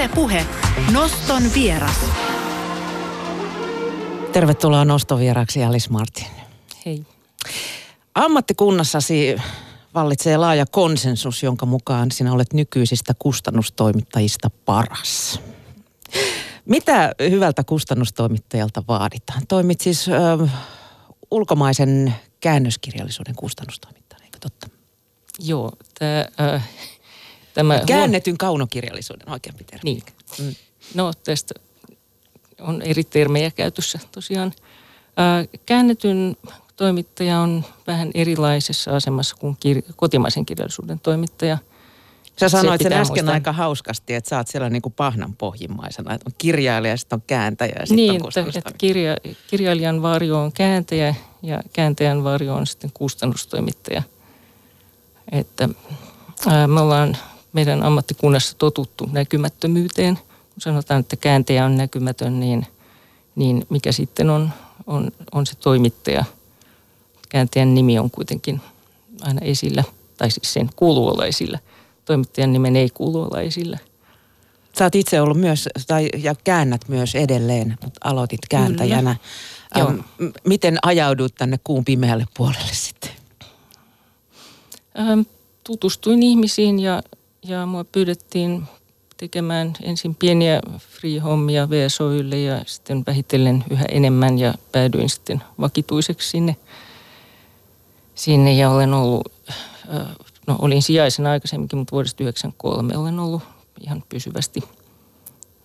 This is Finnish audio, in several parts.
Yle Puhe. Noston vieras. Tervetuloa nostovieraaksi Alice Martin. Hei. Ammattikunnassasi vallitsee laaja konsensus, jonka mukaan sinä olet nykyisistä kustannustoimittajista paras. Mitä hyvältä kustannustoimittajalta vaaditaan? Toimit siis ö, ulkomaisen käännöskirjallisuuden kustannustoimittajana, eikö totta? Joo, tää, äh, tämä... Käännetyn kaunokirjallisuuden oikeampi termi. Niin. Mm. No tästä on eri termejä käytössä tosiaan. Äh, käännetyn toimittaja on vähän erilaisessa asemassa kuin kir- kotimaisen kirjallisuuden toimittaja. Sä sanoit Se sen äsken muistaa. aika hauskasti, että sä oot siellä niin kuin pahnan pohjimmaisena. Että on kirjailija, sitten on kääntäjä ja sitten Niin, on että, että kirja, kirjailijan varjo on kääntäjä ja kääntäjän varjo on sitten kustannustoimittaja. Että ää, me ollaan meidän ammattikunnassa totuttu näkymättömyyteen. Kun sanotaan, että kääntäjä on näkymätön, niin, niin mikä sitten on, on, on se toimittaja. Kääntäjän nimi on kuitenkin aina esillä, tai siis sen kuuluu olla esillä. Toimittajan nimen ei kuulu olla esillä. Sä oot itse ollut myös, tai, ja käännät myös edelleen, mutta aloitit kääntäjänä. Joo. Ähm, m- miten ajaudut tänne kuun pimeälle puolelle sitten? Ähm, tutustuin ihmisiin ja, ja mua pyydettiin tekemään ensin pieniä free-hommia VSOYlle ja sitten vähitellen yhä enemmän ja päädyin sitten vakituiseksi sinne. Sinne ja olen ollut, äh, no olin sijaisena aikaisemminkin, mutta vuodesta 1993 olen ollut ihan pysyvästi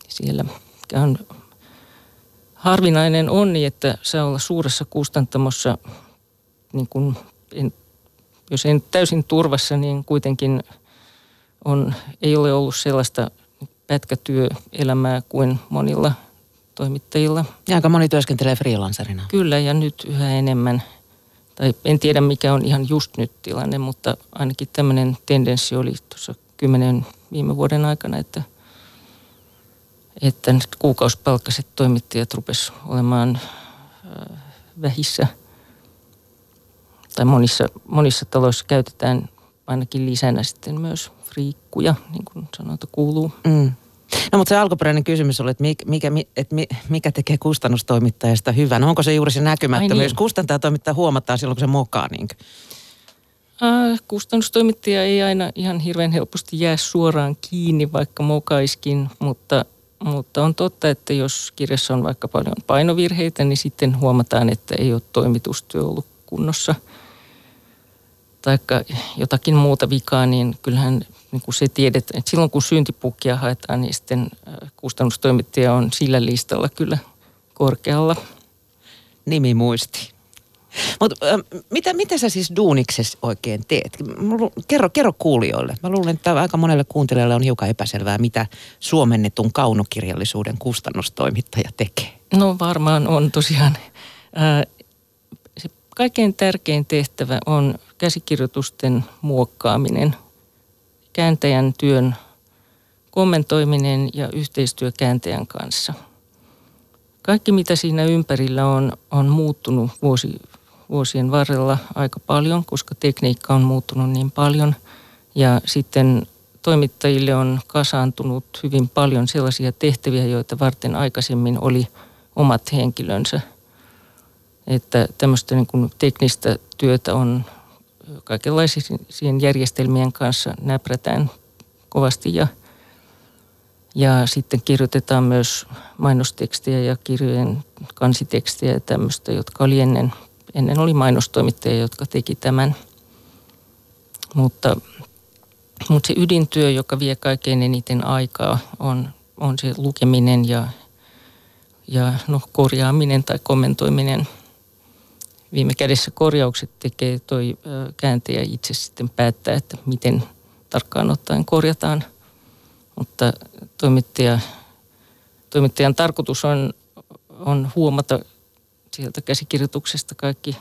siellä. On harvinainen onni, että saa olla suuressa kustantamossa niin kuin en jos nyt täysin turvassa, niin kuitenkin on, ei ole ollut sellaista pätkätyöelämää kuin monilla toimittajilla. Ja aika moni työskentelee freelancerina. Kyllä, ja nyt yhä enemmän. Tai en tiedä, mikä on ihan just nyt tilanne, mutta ainakin tämmöinen tendenssi oli tuossa kymmenen viime vuoden aikana, että, että nyt kuukausipalkkaiset toimittajat rupes olemaan äh, vähissä. Tai monissa, monissa taloissa käytetään ainakin lisänä sitten myös friikkuja, niin kuin sanota kuuluu. Mm. No mutta se alkuperäinen kysymys oli, että mikä, mikä, mi- että mi- mikä tekee kustannustoimittajasta hyvän? Onko se juuri se näkymättömyys? Ai niin. Kustantaja toimittaja huomataan silloin, kun se mokaa. Niin Äh, kustannustoimittaja ei aina ihan hirveän helposti jää suoraan kiinni, vaikka mokaiskin, mutta, mutta on totta, että jos kirjassa on vaikka paljon painovirheitä, niin sitten huomataan, että ei ole toimitustyö ollut kunnossa. Taikka jotakin muuta vikaa, niin kyllähän niin kuin se tiedetään, että silloin kun syntipukkia haetaan, niin sitten äh, kustannustoimittaja on sillä listalla kyllä korkealla. nimi muisti. Mutta äh, mitä, mitä sä siis duuniksessa oikein teet? Kerro, kerro kuulijoille. Mä luulen, että aika monelle kuuntelijalle on hiukan epäselvää, mitä suomennetun kaunokirjallisuuden kustannustoimittaja tekee. No varmaan on tosiaan. Ää, se kaikkein tärkein tehtävä on käsikirjoitusten muokkaaminen, kääntäjän työn kommentoiminen ja yhteistyö kääntäjän kanssa. Kaikki mitä siinä ympärillä on, on muuttunut vuosi, vuosien varrella aika paljon, koska tekniikka on muuttunut niin paljon. Ja sitten toimittajille on kasaantunut hyvin paljon sellaisia tehtäviä, joita varten aikaisemmin oli omat henkilönsä. Että tämmöistä niin kuin teknistä työtä on kaikenlaisien järjestelmien kanssa näprätään kovasti ja, ja sitten kirjoitetaan myös mainostekstiä ja kirjojen kansitekstiä ja tämmöistä, jotka oli ennen, ennen oli mainostoimittajia, jotka teki tämän. Mutta mutta se ydintyö, joka vie kaikkein eniten aikaa, on, on se lukeminen ja, ja no, korjaaminen tai kommentoiminen. Viime kädessä korjaukset tekee toi kääntäjä itse sitten päättää, että miten tarkkaan ottaen korjataan. Mutta toimittaja, toimittajan tarkoitus on, on huomata sieltä käsikirjoituksesta kaikki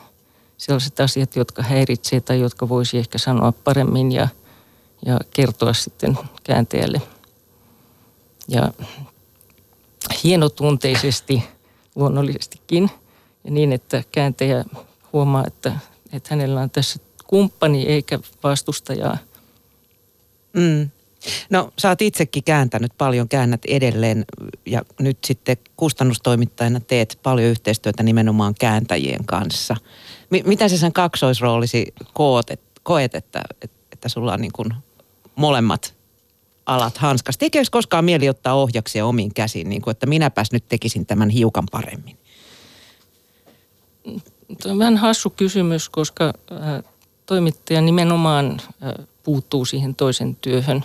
sellaiset asiat, jotka häiritsee tai jotka voisi ehkä sanoa paremmin ja – ja kertoa sitten kääntäjälle. Ja hienotunteisesti luonnollisestikin ja niin, että kääntäjä huomaa, että, että hänellä on tässä kumppani eikä vastustajaa. Mm. No sä oot itsekin kääntänyt paljon, käännät edelleen ja nyt sitten kustannustoimittajana teet paljon yhteistyötä nimenomaan kääntäjien kanssa. M- mitä sä sen kaksoisroolisi koot, et, koet, että, että sulla on niin kuin molemmat alat hanskasta? Eikö koskaan mieli ottaa ohjaksia omiin käsiin, niin kuin, että minäpäs nyt tekisin tämän hiukan paremmin? Tuo on vähän hassu kysymys, koska äh, toimittaja nimenomaan äh, puuttuu siihen toisen työhön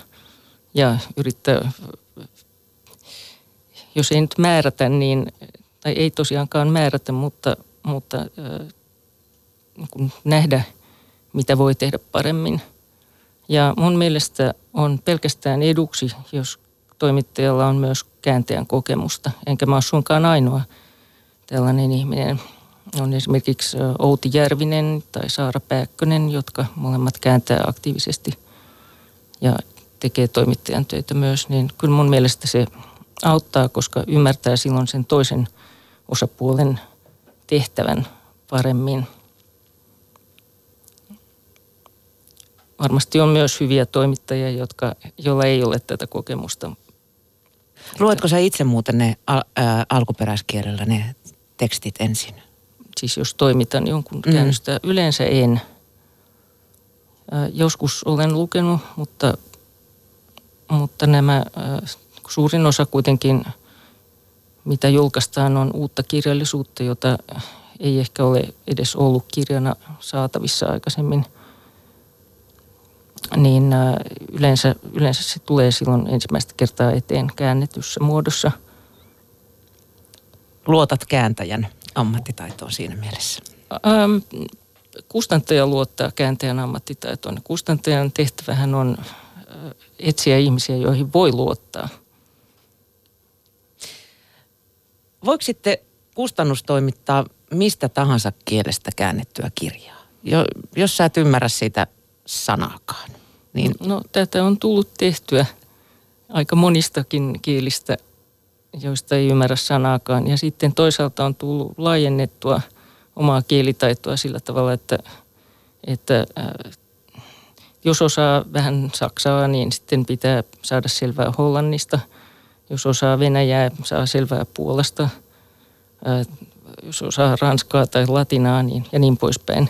ja yrittää, jos ei nyt määrätä, niin, tai ei tosiaankaan määrätä, mutta, mutta äh, niin nähdä, mitä voi tehdä paremmin. Ja mun mielestä on pelkästään eduksi, jos toimittajalla on myös kääntäjän kokemusta. Enkä mä ole suinkaan ainoa tällainen ihminen. On esimerkiksi Outi Järvinen tai Saara Pääkkönen, jotka molemmat kääntää aktiivisesti ja tekee toimittajan töitä myös. Niin kyllä mun mielestä se auttaa, koska ymmärtää silloin sen toisen osapuolen tehtävän paremmin – varmasti on myös hyviä toimittajia, jotka, joilla ei ole tätä kokemusta. Luetko sä itse muuten ne al- ä, alkuperäiskielellä ne tekstit ensin? Siis jos toimitan jonkun mm. käännöstä, yleensä en. Joskus olen lukenut, mutta, mutta nämä, suurin osa kuitenkin, mitä julkaistaan, on uutta kirjallisuutta, jota ei ehkä ole edes ollut kirjana saatavissa aikaisemmin – niin yleensä, yleensä se tulee silloin ensimmäistä kertaa eteen käännetyssä muodossa. Luotat kääntäjän ammattitaitoon siinä mielessä? Ähm, kustantaja luottaa kääntäjän ammattitaitoon. Kustantajan tehtävähän on äh, etsiä ihmisiä, joihin voi luottaa. Voiko sitten kustannus toimittaa mistä tahansa kielestä käännettyä kirjaa? Jo, jos sä et ymmärrä siitä sanaakaan. Niin... No tätä on tullut tehtyä aika monistakin kielistä, joista ei ymmärrä sanaakaan. Ja sitten toisaalta on tullut laajennettua omaa kielitaitoa sillä tavalla, että, että äh, jos osaa vähän saksaa, niin sitten pitää saada selvää hollannista. Jos osaa venäjää, saa selvää puolesta. Äh, jos osaa ranskaa tai latinaa niin, ja niin poispäin.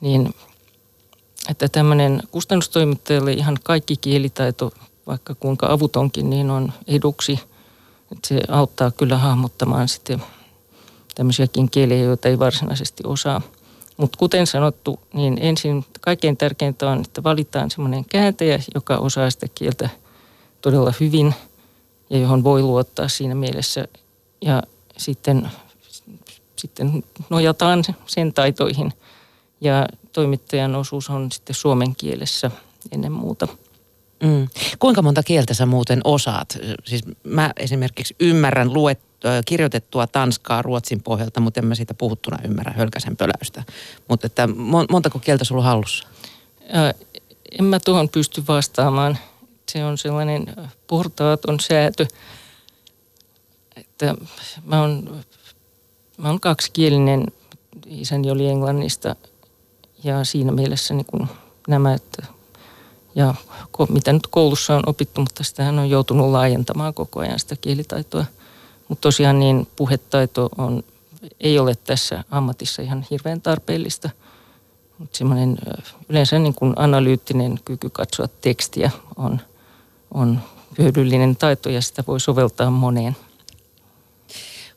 Niin että tämmöinen kustannustoimittajalle ihan kaikki kielitaito, vaikka kuinka avutonkin, niin on eduksi. Että se auttaa kyllä hahmottamaan sitten tämmöisiäkin kieliä, joita ei varsinaisesti osaa. Mutta kuten sanottu, niin ensin kaikkein tärkeintä on, että valitaan semmoinen kääntäjä, joka osaa sitä kieltä todella hyvin ja johon voi luottaa siinä mielessä. Ja sitten, sitten nojataan sen taitoihin – ja toimittajan osuus on sitten suomen kielessä ennen muuta. Mm. Kuinka monta kieltä sä muuten osaat? Siis mä esimerkiksi ymmärrän luet, kirjoitettua tanskaa ruotsin pohjalta, mutta en mä siitä puhuttuna ymmärrä hölkäsen pöläystä. Mutta että montako kieltä sulla hallussa? En mä tuohon pysty vastaamaan. Se on sellainen portaaton säätö, että mä oon, mä oon kaksikielinen. Isäni oli Englannista ja siinä mielessä niin kuin nämä, että ja mitä nyt koulussa on opittu, mutta sitähän on joutunut laajentamaan koko ajan sitä kielitaitoa. Mutta tosiaan niin puhetaito on, ei ole tässä ammatissa ihan hirveän tarpeellista. Mutta semmoinen yleensä niin kuin analyyttinen kyky katsoa tekstiä on, on hyödyllinen taito ja sitä voi soveltaa moneen.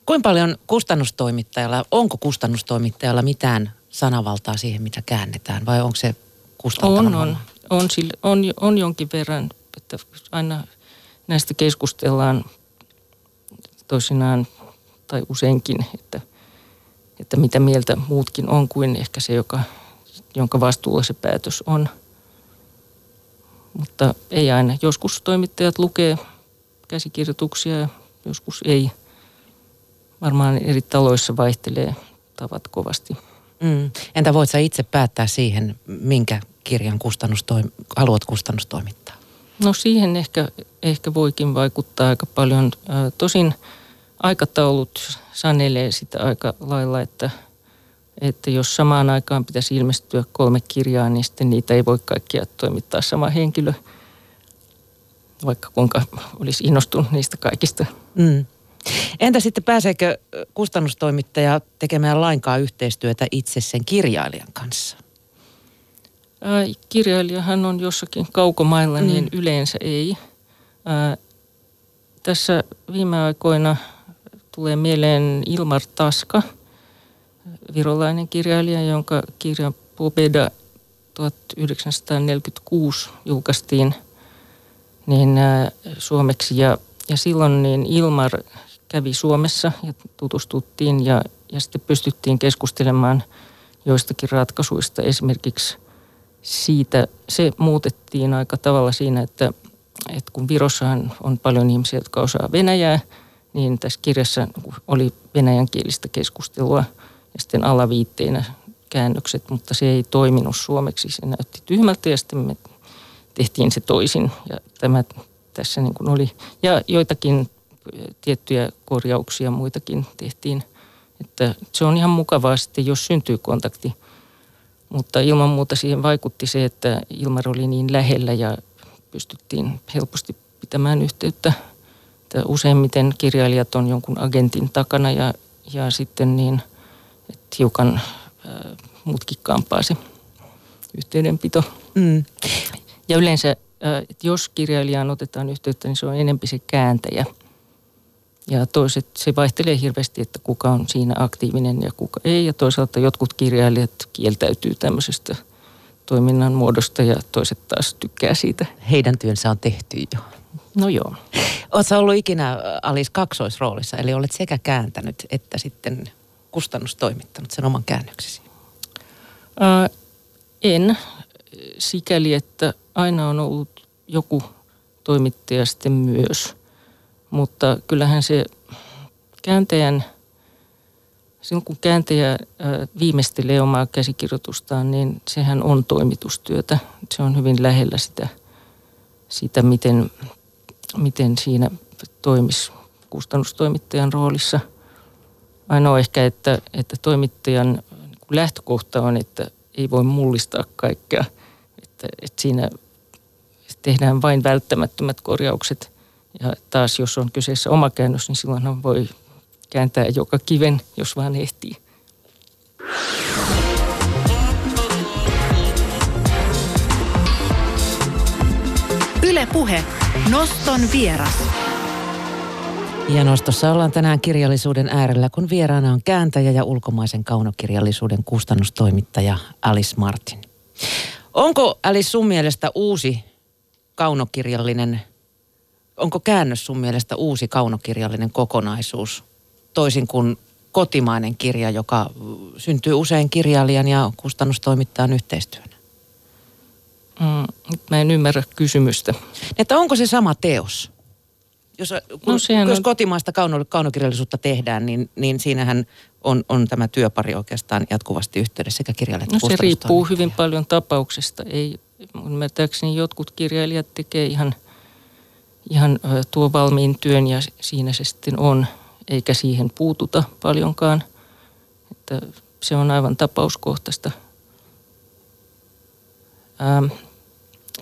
Kuinka paljon kustannustoimittajalla, onko kustannustoimittajalla mitään sanavaltaa siihen, mitä käännetään, vai onko se kustantavan on, on, on, on, on jonkin verran, että aina näistä keskustellaan toisinaan tai useinkin, että, että mitä mieltä muutkin on kuin ehkä se, joka, jonka vastuulla se päätös on. Mutta ei aina. Joskus toimittajat lukee käsikirjoituksia ja joskus ei. Varmaan eri taloissa vaihtelee tavat kovasti. Mm. Entä voit sä itse päättää siihen, minkä kirjan kustannustoim- haluat kustannustoimittaa? No siihen ehkä, ehkä voikin vaikuttaa aika paljon. Tosin aikataulut sanelee sitä aika lailla, että, että jos samaan aikaan pitäisi ilmestyä kolme kirjaa, niin sitten niitä ei voi kaikkia toimittaa sama henkilö. vaikka kuinka olisi innostunut niistä kaikista. Mm. Entä sitten pääseekö kustannustoimittaja tekemään lainkaan yhteistyötä itse sen kirjailijan kanssa? Ää, kirjailijahan on jossakin kaukomailla, niin mm. yleensä ei. Ää, tässä viime aikoina tulee mieleen Ilmar Taska, virolainen kirjailija, jonka kirja Pobeda 1946 julkaistiin niin, ää, suomeksi. Ja, ja silloin niin Ilmar kävi Suomessa ja tutustuttiin ja, ja sitten pystyttiin keskustelemaan joistakin ratkaisuista. Esimerkiksi siitä, se muutettiin aika tavalla siinä, että, että kun Virossahan on paljon ihmisiä, jotka osaa Venäjää, niin tässä kirjassa oli venäjänkielistä keskustelua ja sitten alaviitteinä käännökset, mutta se ei toiminut suomeksi. Se näytti tyhmältä ja sitten me tehtiin se toisin ja tämä tässä niin kuin oli. Ja joitakin tiettyjä korjauksia muitakin tehtiin. Että se on ihan mukavaa sitten, jos syntyy kontakti. Mutta ilman muuta siihen vaikutti se, että Ilmar oli niin lähellä ja pystyttiin helposti pitämään yhteyttä. Että useimmiten kirjailijat on jonkun agentin takana ja, ja sitten niin, että hiukan äh, mutkikkaampaa se yhteydenpito. Mm. Ja yleensä, äh, että jos kirjailijaan otetaan yhteyttä, niin se on enempi se kääntäjä – ja toiset, se vaihtelee hirveästi, että kuka on siinä aktiivinen ja kuka ei. Ja toisaalta jotkut kirjailijat kieltäytyy tämmöisestä toiminnan muodosta ja toiset taas tykkää siitä. Heidän työnsä on tehty jo. No joo. Oletko ollut ikinä Alice kaksoisroolissa, eli olet sekä kääntänyt että sitten kustannustoimittanut sen oman käännöksesi? Ää, en, sikäli että aina on ollut joku toimittaja sitten myös – mutta kyllähän se kääntäjän, silloin kun kääntäjä viimeistelee omaa käsikirjoitustaan, niin sehän on toimitustyötä. Se on hyvin lähellä sitä, sitä miten, miten siinä toimisi kustannustoimittajan roolissa. Ainoa ehkä, että, että toimittajan lähtökohta on, että ei voi mullistaa kaikkea. Että, että siinä tehdään vain välttämättömät korjaukset – ja taas jos on kyseessä oma käännös, niin silloin voi kääntää joka kiven, jos vaan ehtii. Yle Puhe. Noston vieras. Ja nostossa ollaan tänään kirjallisuuden äärellä, kun vieraana on kääntäjä ja ulkomaisen kaunokirjallisuuden kustannustoimittaja Alice Martin. Onko Alice sun mielestä uusi kaunokirjallinen onko käännös sun mielestä uusi kaunokirjallinen kokonaisuus, toisin kuin kotimainen kirja, joka syntyy usein kirjailijan ja kustannustoimittajan yhteistyönä? Mm, mä en ymmärrä kysymystä. Että onko se sama teos? Jos, kun, no, jos on... kotimaista kauno, kaunokirjallisuutta tehdään, niin, niin siinähän on, on tämä työpari oikeastaan jatkuvasti yhteydessä sekä kirjailijan No se riippuu hyvin paljon tapauksesta. Ei, mun ymmärtääkseni jotkut kirjailijat tekee ihan – ihan tuo valmiin työn ja siinä se sitten on, eikä siihen puututa paljonkaan. Että se on aivan tapauskohtaista. Ähm,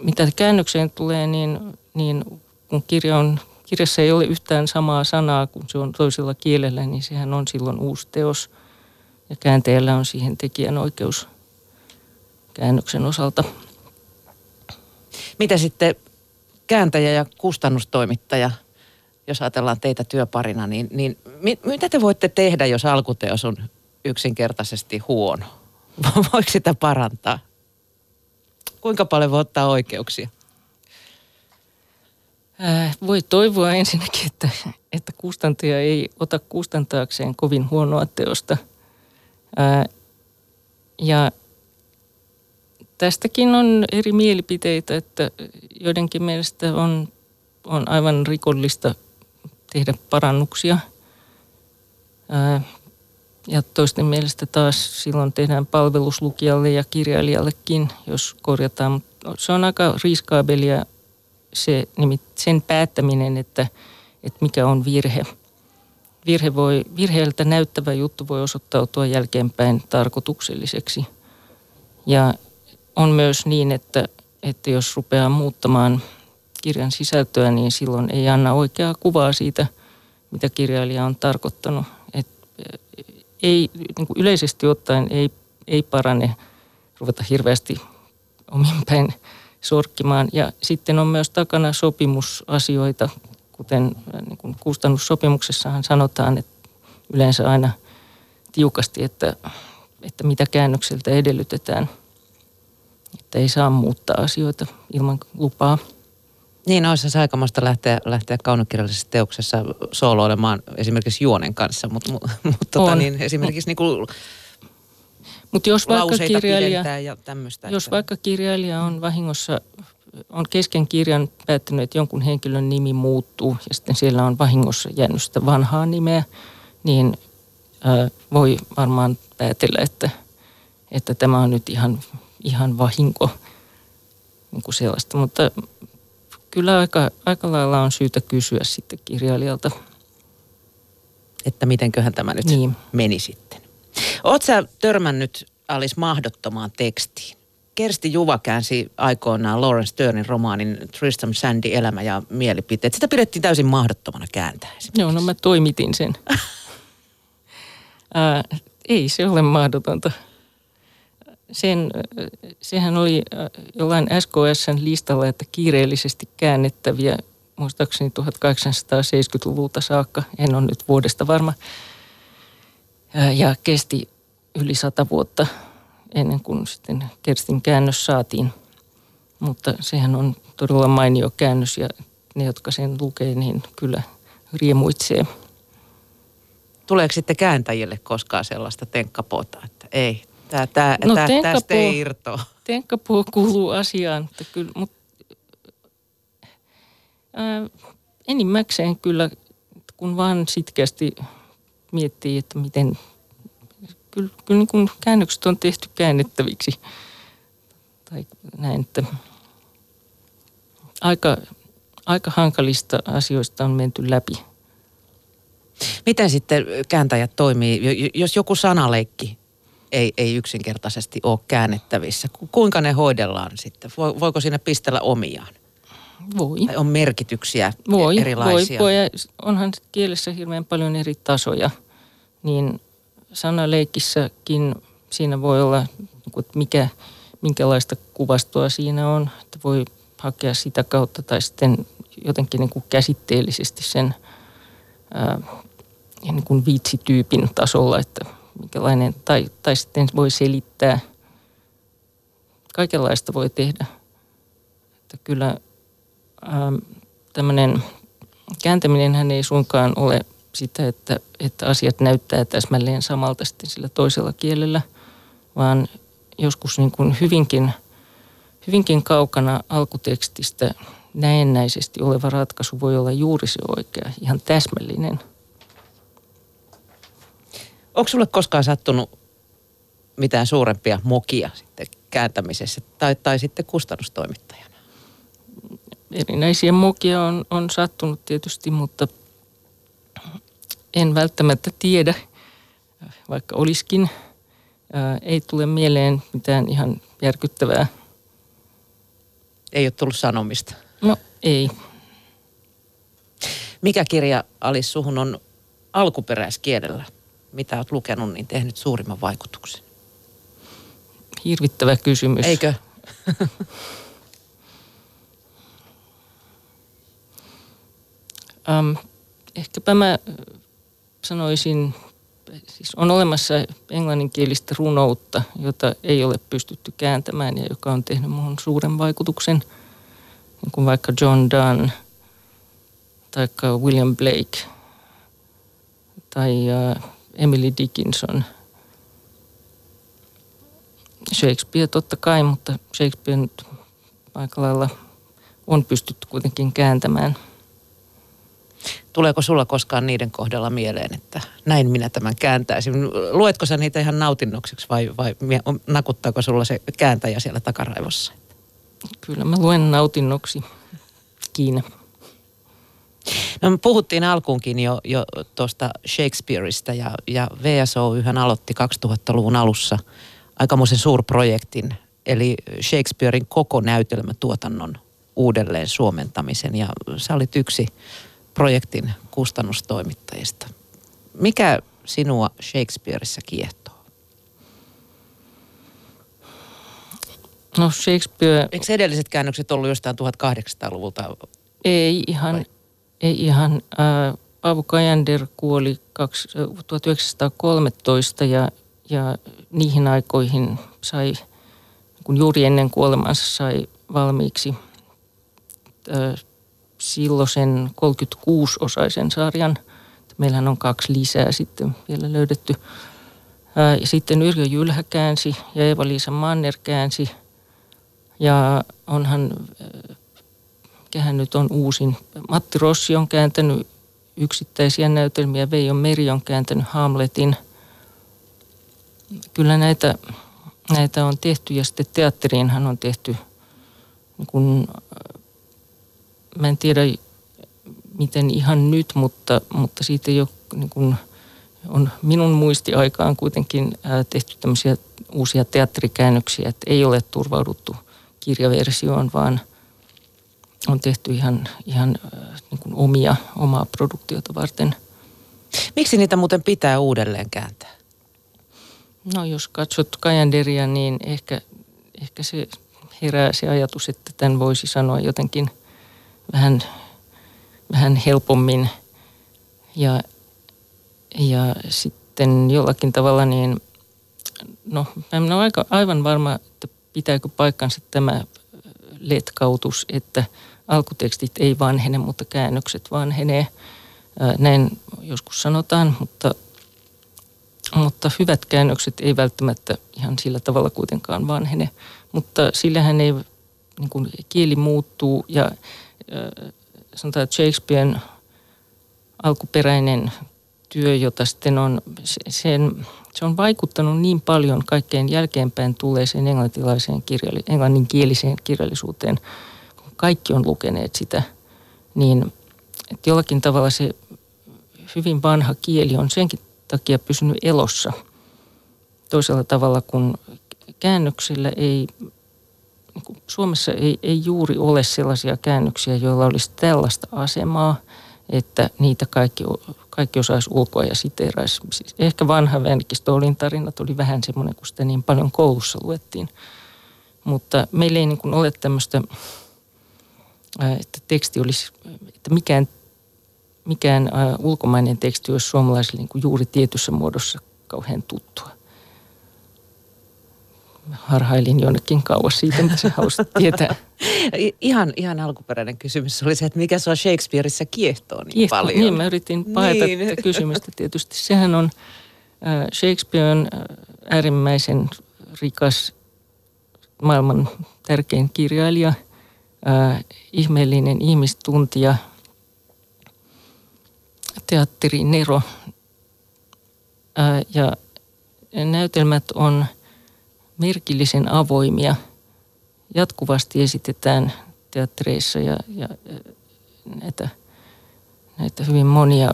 mitä käännökseen tulee, niin, niin kun kirja on, kirjassa ei ole yhtään samaa sanaa, kun se on toisella kielellä, niin sehän on silloin uusi teos. Ja käänteellä on siihen tekijän oikeus käännöksen osalta. Mitä sitten kääntäjä ja kustannustoimittaja, jos ajatellaan teitä työparina, niin, niin mit, mitä te voitte tehdä, jos alkuteos on yksinkertaisesti huono? Voiko sitä parantaa? Kuinka paljon voi ottaa oikeuksia? Äh, voi toivoa ensinnäkin, että, että kustantaja ei ota kustantaakseen kovin huonoa teosta. Äh, ja tästäkin on eri mielipiteitä, että joidenkin mielestä on, on aivan rikollista tehdä parannuksia. ja toisten mielestä taas silloin tehdään palveluslukijalle ja kirjailijallekin, jos korjataan. Se on aika riskaabelia se, sen päättäminen, että, että mikä on virhe. Virhe voi, virheeltä näyttävä juttu voi osoittautua jälkeenpäin tarkoitukselliseksi. Ja on myös niin, että, että jos rupeaa muuttamaan kirjan sisältöä, niin silloin ei anna oikeaa kuvaa siitä, mitä kirjailija on tarkoittanut. Et ei, niin kuin yleisesti ottaen ei, ei parane ruveta hirveästi omin päin sorkkimaan. Ja sitten on myös takana sopimusasioita, kuten niin kuin kustannussopimuksessahan sanotaan, että yleensä aina tiukasti, että, että mitä käännökseltä edellytetään, että ei saa muuttaa asioita ilman lupaa. Niin, olisi aikamoista lähteä, lähteä kaunokirjallisessa teoksessa sooloilemaan esimerkiksi juonen kanssa, mutta mut, mut, tota, niin, esimerkiksi niin kuin Mut jos vaikka kirjailija, ja tämmöistä. Jos että... vaikka kirjailija on vahingossa, on kesken kirjan päättänyt, että jonkun henkilön nimi muuttuu ja sitten siellä on vahingossa jäänyt sitä vanhaa nimeä, niin ää, voi varmaan päätellä, että, että tämä on nyt ihan, ihan vahinko niin kuin sellaista. Mutta kyllä aika, aika lailla on syytä kysyä sitten kirjailijalta. Että mitenköhän tämä nyt niin. meni sitten. Oletko sä törmännyt Alice mahdottomaan tekstiin? Kersti Juva käänsi aikoinaan Lawrence Sternin romaanin Tristram Sandy elämä ja mielipiteet. Sitä pidettiin täysin mahdottomana kääntää. Joo, no mä toimitin sen. Ää, ei se ole mahdotonta. Sen, sehän oli jollain SKSn listalla, että kiireellisesti käännettäviä, muistaakseni 1870-luvulta saakka, en ole nyt vuodesta varma, ja kesti yli sata vuotta ennen kuin sitten Kerstin käännös saatiin. Mutta sehän on todella mainio käännös ja ne, jotka sen lukee, niin kyllä riemuitsee. Tuleeko sitten kääntäjille koskaan sellaista tenkkapoota, että ei, tää, tää, no, tää, tästä ei irtoa? Tenkkapoo kuuluu asiaan, että kyllä, mutta ää, enimmäkseen kyllä, kun vaan sitkeästi miettii, että miten, kyllä, kyllä niin kuin käännökset on tehty käännettäviksi. Tai näin, että aika, aika hankalista asioista on menty läpi. Miten sitten kääntäjät toimii, jos joku sanaleikki ei, ei yksinkertaisesti ole käännettävissä? Kuinka ne hoidellaan sitten? Voiko siinä pistellä omiaan? Voi. Tai on merkityksiä voi, erilaisia? Voi, voi. Ja onhan kielessä hirveän paljon eri tasoja – niin sanaleikissäkin siinä voi olla, niin mikä, minkälaista kuvastoa siinä on, että voi hakea sitä kautta tai sitten jotenkin niin kuin käsitteellisesti sen ää, niin kuin viitsityypin tasolla, että minkälainen, tai, tai sitten voi selittää, kaikenlaista voi tehdä. Että kyllä ää, tämmöinen kääntäminen hän ei suinkaan ole sitä, että, että asiat näyttää täsmälleen samalta sitten sillä toisella kielellä, vaan joskus niin kuin hyvinkin, hyvinkin kaukana alkutekstistä näennäisesti oleva ratkaisu voi olla juuri se oikea, ihan täsmällinen. Onko sulle koskaan sattunut mitään suurempia mokia sitten kääntämisessä tai, tai sitten kustannustoimittajana? Erinäisiä mokia on, on sattunut tietysti, mutta – en välttämättä tiedä, vaikka olisikin. Ei tule mieleen mitään ihan järkyttävää. Ei ole tullut sanomista? No ei. Mikä kirja Alice suhun on alkuperäiskielellä, mitä olet lukenut, niin tehnyt suurimman vaikutuksen? Hirvittävä kysymys. Eikö? um, ehkäpä mä sanoisin, siis on olemassa englanninkielistä runoutta, jota ei ole pystytty kääntämään ja joka on tehnyt muuhun suuren vaikutuksen, niin kuin vaikka John Donne tai William Blake tai uh, Emily Dickinson. Shakespeare totta kai, mutta Shakespeare nyt aika lailla on pystytty kuitenkin kääntämään – Tuleeko sulla koskaan niiden kohdalla mieleen, että näin minä tämän kääntäisin? Luetko sä niitä ihan nautinnokseksi vai, vai nakuttaako sulla se kääntäjä siellä takaraivossa? Kyllä mä luen nautinnoksi. Kiina. No me puhuttiin alkuunkin jo, jo tuosta Shakespeareista ja, ja VSO yhä aloitti 2000-luvun alussa aikamoisen suurprojektin, eli Shakespearein koko näytelmätuotannon uudelleen suomentamisen ja sä olit yksi projektin kustannustoimittajista. Mikä sinua Shakespeareissa kiehtoo? No Shakespeare... Eikö edelliset käännökset ollut jostain 1800-luvulta? Ei ihan, ei ihan. Äh, Paavo Kajander kuoli 1913 ja, ja niihin aikoihin sai, kun juuri ennen kuolemansa sai valmiiksi äh, silloisen 36-osaisen sarjan. Meillähän on kaksi lisää sitten vielä löydetty. Äh, ja sitten Yrjö Jylhä käänsi ja Eva-Liisa Manner käänsi. Ja onhan, kehän nyt on uusin, Matti Rossi on kääntänyt yksittäisiä näytelmiä, Veijo Meri on kääntänyt Hamletin. Kyllä näitä, näitä on tehty ja sitten teatteriinhan on tehty, niin kun, mä en tiedä miten ihan nyt, mutta, mutta siitä ei ole, niin kun, on minun muistiaikaan kuitenkin tehty tämmöisiä uusia teatterikäännöksiä, että ei ole turvauduttu kirjaversioon, vaan – on tehty ihan, ihan niin kuin omia, omaa produktiota varten. Miksi niitä muuten pitää uudelleen kääntää? No jos katsot Kajanderia, niin ehkä, ehkä se herää se ajatus, että tämän voisi sanoa jotenkin vähän, vähän helpommin. Ja, ja sitten jollakin tavalla niin, no mä en ole aika, aivan varma, että pitääkö paikkansa tämä letkautus, että – alkutekstit ei vanhene, mutta käännökset vanhenee. Näin joskus sanotaan, mutta, mutta hyvät käännökset ei välttämättä ihan sillä tavalla kuitenkaan vanhene. Mutta sillähän ei, niin kuin kieli muuttuu ja sanotaan, että Shakespearen alkuperäinen työ, jota sitten on, sen, se on vaikuttanut niin paljon kaikkein jälkeenpäin tulleeseen englantilaiseen kirjalli, englanninkieliseen kirjallisuuteen – kaikki on lukeneet sitä, niin että jollakin tavalla se hyvin vanha kieli on senkin takia pysynyt elossa. Toisella tavalla kuin käännöksillä ei, niin Suomessa ei, ei juuri ole sellaisia käännöksiä, joilla olisi tällaista asemaa, että niitä kaikki, kaikki osaisi ulkoa ja siteeraisi. Siis ehkä vanha Vännikki Stolin tarinat oli vähän semmoinen, kun sitä niin paljon koulussa luettiin. Mutta meillä ei niin kuin ole tämmöistä että teksti olisi, että mikään, mikään ulkomainen teksti olisi suomalaisille niin kuin juuri tietyssä muodossa kauhean tuttua. Harhailin jonnekin kauas siitä, mitä se halusi tietää. ihan, ihan alkuperäinen kysymys oli se, että mikä on Shakespeareissa kiehtoo niin Kiehto, paljon. Niin, mä yritin paeta niin. tätä kysymystä tietysti. Sehän on, Shakespeare on äärimmäisen rikas maailman tärkein kirjailija – äh, ihmeellinen ihmistuntija, teatteri Nero. Äh, ja näytelmät on merkillisen avoimia. Jatkuvasti esitetään teattereissa ja, ja näitä, näitä hyvin monia,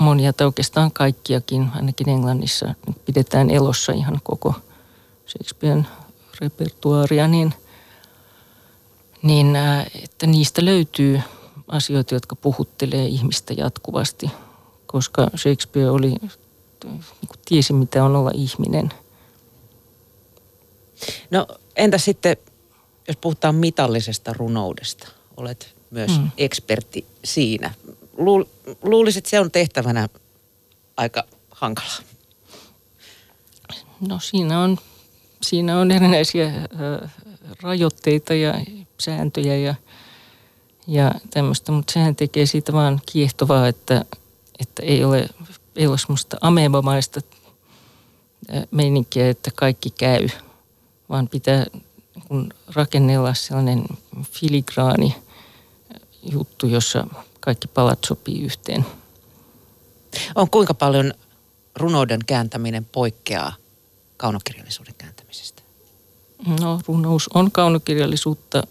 monia tai oikeastaan kaikkiakin, ainakin Englannissa, pidetään elossa ihan koko Shakespearen repertuaaria, niin niin äh, että niistä löytyy asioita, jotka puhuttelee ihmistä jatkuvasti, koska Shakespeare oli, niin tiesi mitä on olla ihminen. No entä sitten, jos puhutaan mitallisesta runoudesta, olet myös mm. ekspertti siinä. Luulisit, että se on tehtävänä aika hankala? No siinä on, siinä on erinäisiä rajoitteita ja sääntöjä ja, ja tämmöistä, mutta sehän tekee siitä vaan kiehtovaa, että, että ei ole, ei ole semmoista amebamaista meininkiä, että kaikki käy, vaan pitää kun rakennella sellainen filigraani juttu, jossa kaikki palat sopii yhteen. On kuinka paljon runouden kääntäminen poikkeaa kaunokirjallisuuden kääntämisestä? No runous on kaunokirjallisuutta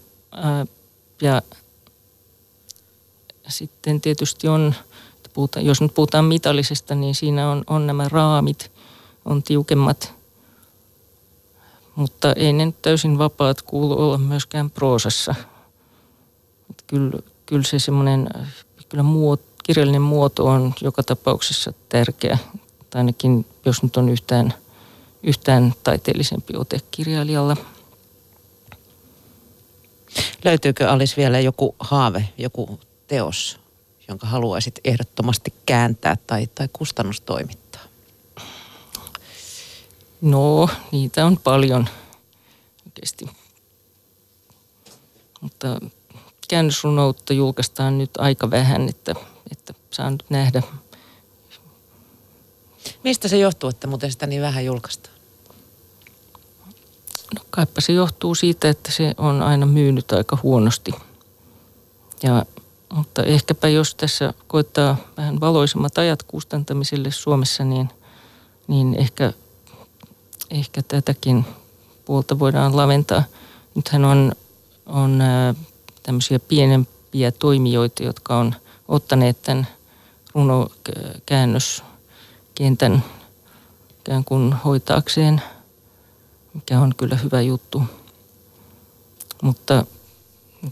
ja sitten tietysti on, puhutaan, jos nyt puhutaan mitallisesta, niin siinä on, on nämä raamit, on tiukemmat, mutta ei ne nyt täysin vapaat kuulu olla myöskään proosassa. kyllä, kyllä se semmoinen, kyllä muot, kirjallinen muoto on joka tapauksessa tärkeä. Tai ainakin jos nyt on yhtään, yhtään taiteellisempi ote kirjailijalla. Löytyykö Alice vielä joku haave, joku teos, jonka haluaisit ehdottomasti kääntää tai, tai kustannustoimittaa? No, niitä on paljon oikeasti. Mutta käännösrunoutta julkaistaan nyt aika vähän, että, että saan nyt nähdä. Mistä se johtuu, että muuten sitä niin vähän julkaistaan? No kaipa se johtuu siitä, että se on aina myynyt aika huonosti. Ja, mutta ehkäpä jos tässä koittaa vähän valoisemmat ajat kustantamiselle Suomessa, niin, niin ehkä, ehkä tätäkin puolta voidaan laventaa. Nythän on, on tämmöisiä pienempiä toimijoita, jotka on ottaneet tämän runokäännöskentän ikään kuin hoitaakseen, mikä on kyllä hyvä juttu. Mutta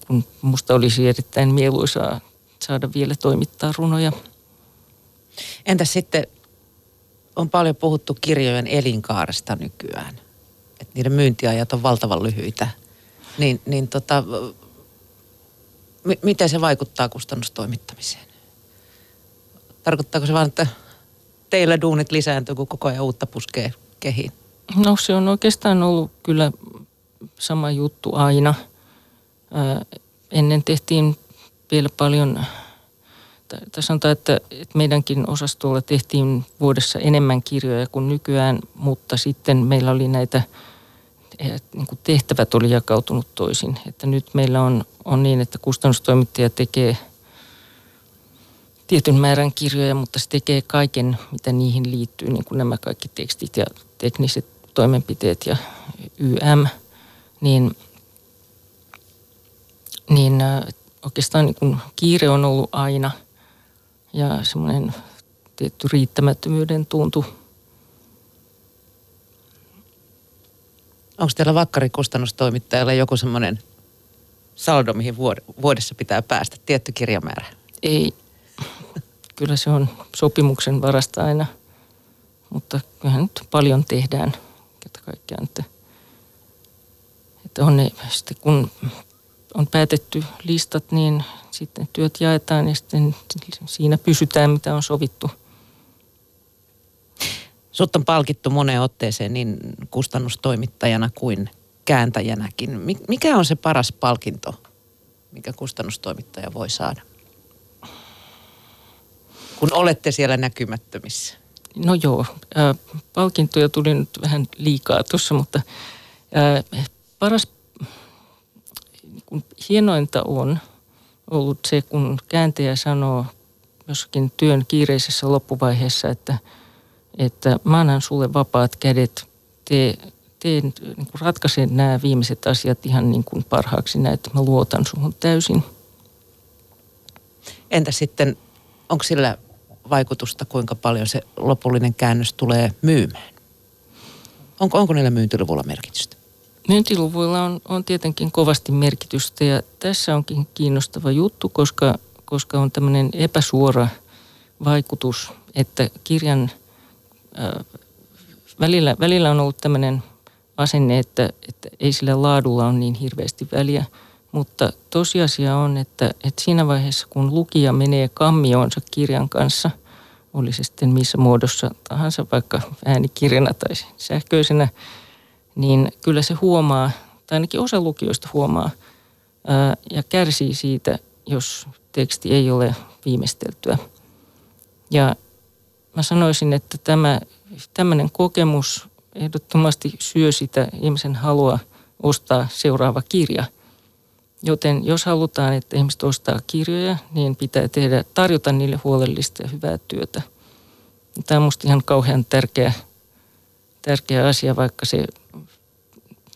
kun musta olisi erittäin mieluisaa saada vielä toimittaa runoja. Entäs sitten on paljon puhuttu kirjojen elinkaaresta nykyään, että niiden myyntiajat on valtavan lyhyitä. Niin, niin tota, m- miten se vaikuttaa kustannustoimittamiseen? Tarkoittaako se vain, että teillä duunit lisääntyy, kun koko ajan uutta puskee kehiin? No se on oikeastaan ollut kyllä sama juttu aina. Ää, ennen tehtiin vielä paljon, tai sanotaan, että, että meidänkin osastolla tehtiin vuodessa enemmän kirjoja kuin nykyään, mutta sitten meillä oli näitä – niin kuin tehtävät oli jakautunut toisin. Että nyt meillä on, on niin, että kustannustoimittaja tekee tietyn määrän kirjoja, mutta se tekee kaiken, mitä niihin liittyy, niin kuin nämä kaikki tekstit ja tekniset toimenpiteet ja YM, niin, niin oikeastaan niin kuin kiire on ollut aina ja semmoinen tietty riittämättömyyden tuntu Onko teillä vakkarikustannustoimittajalla joku semmoinen saldo, mihin vuodessa pitää päästä, tietty kirjamäärä? Ei. Kyllä se on sopimuksen varasta aina, mutta kyllähän nyt paljon tehdään kerta kaikkiaan. Että, että on ne, sitten kun on päätetty listat, niin sitten työt jaetaan ja sitten siinä pysytään, mitä on sovittu – Sut on palkittu moneen otteeseen niin kustannustoimittajana kuin kääntäjänäkin. Mikä on se paras palkinto, mikä kustannustoimittaja voi saada? Kun olette siellä näkymättömissä. No joo, äh, palkintoja tuli nyt vähän liikaa tuossa, mutta äh, paras, kun hienointa on ollut se, kun kääntäjä sanoo jossakin työn kiireisessä loppuvaiheessa, että – että mä annan sulle vapaat kädet, tee, tee niin kuin ratkaise nämä viimeiset asiat ihan niin kuin parhaaksi näin, että mä luotan suhun täysin. Entä sitten, onko sillä vaikutusta, kuinka paljon se lopullinen käännös tulee myymään? Onko, onko niillä myyntiluvulla merkitystä? Myyntiluvuilla on, on tietenkin kovasti merkitystä ja tässä onkin kiinnostava juttu, koska, koska on tämmöinen epäsuora vaikutus, että kirjan – välillä, välillä on ollut tämmöinen asenne, että, että ei sillä laadulla ole niin hirveästi väliä, mutta tosiasia on, että, että siinä vaiheessa kun lukija menee kammioonsa kirjan kanssa, oli se sitten missä muodossa tahansa, vaikka äänikirjana tai sähköisenä, niin kyllä se huomaa, tai ainakin osa lukijoista huomaa, ää, ja kärsii siitä, jos teksti ei ole viimeisteltyä. Ja mä sanoisin, että tämä, tämmöinen kokemus ehdottomasti syö sitä ihmisen halua ostaa seuraava kirja. Joten jos halutaan, että ihmiset ostaa kirjoja, niin pitää tehdä, tarjota niille huolellista ja hyvää työtä. Tämä on minusta ihan kauhean tärkeä, tärkeä asia, vaikka se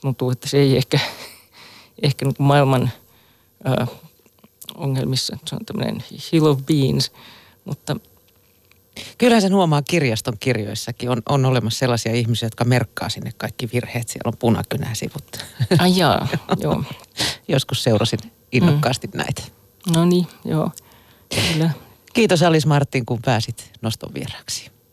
tuntuu, että se ei ehkä, ehkä niin maailman äh, ongelmissa, se on tämmöinen hill of beans, mutta – Kyllä sen huomaa kirjaston kirjoissakin. On, on olemassa sellaisia ihmisiä, jotka merkkaa sinne kaikki virheet. Siellä on punakynäsivut. Ai jaa, joo. Joskus seurasin innokkaasti mm. näitä. No niin, joo. Kyllä. Kiitos Alice Martin, kun pääsit noston vieraksi.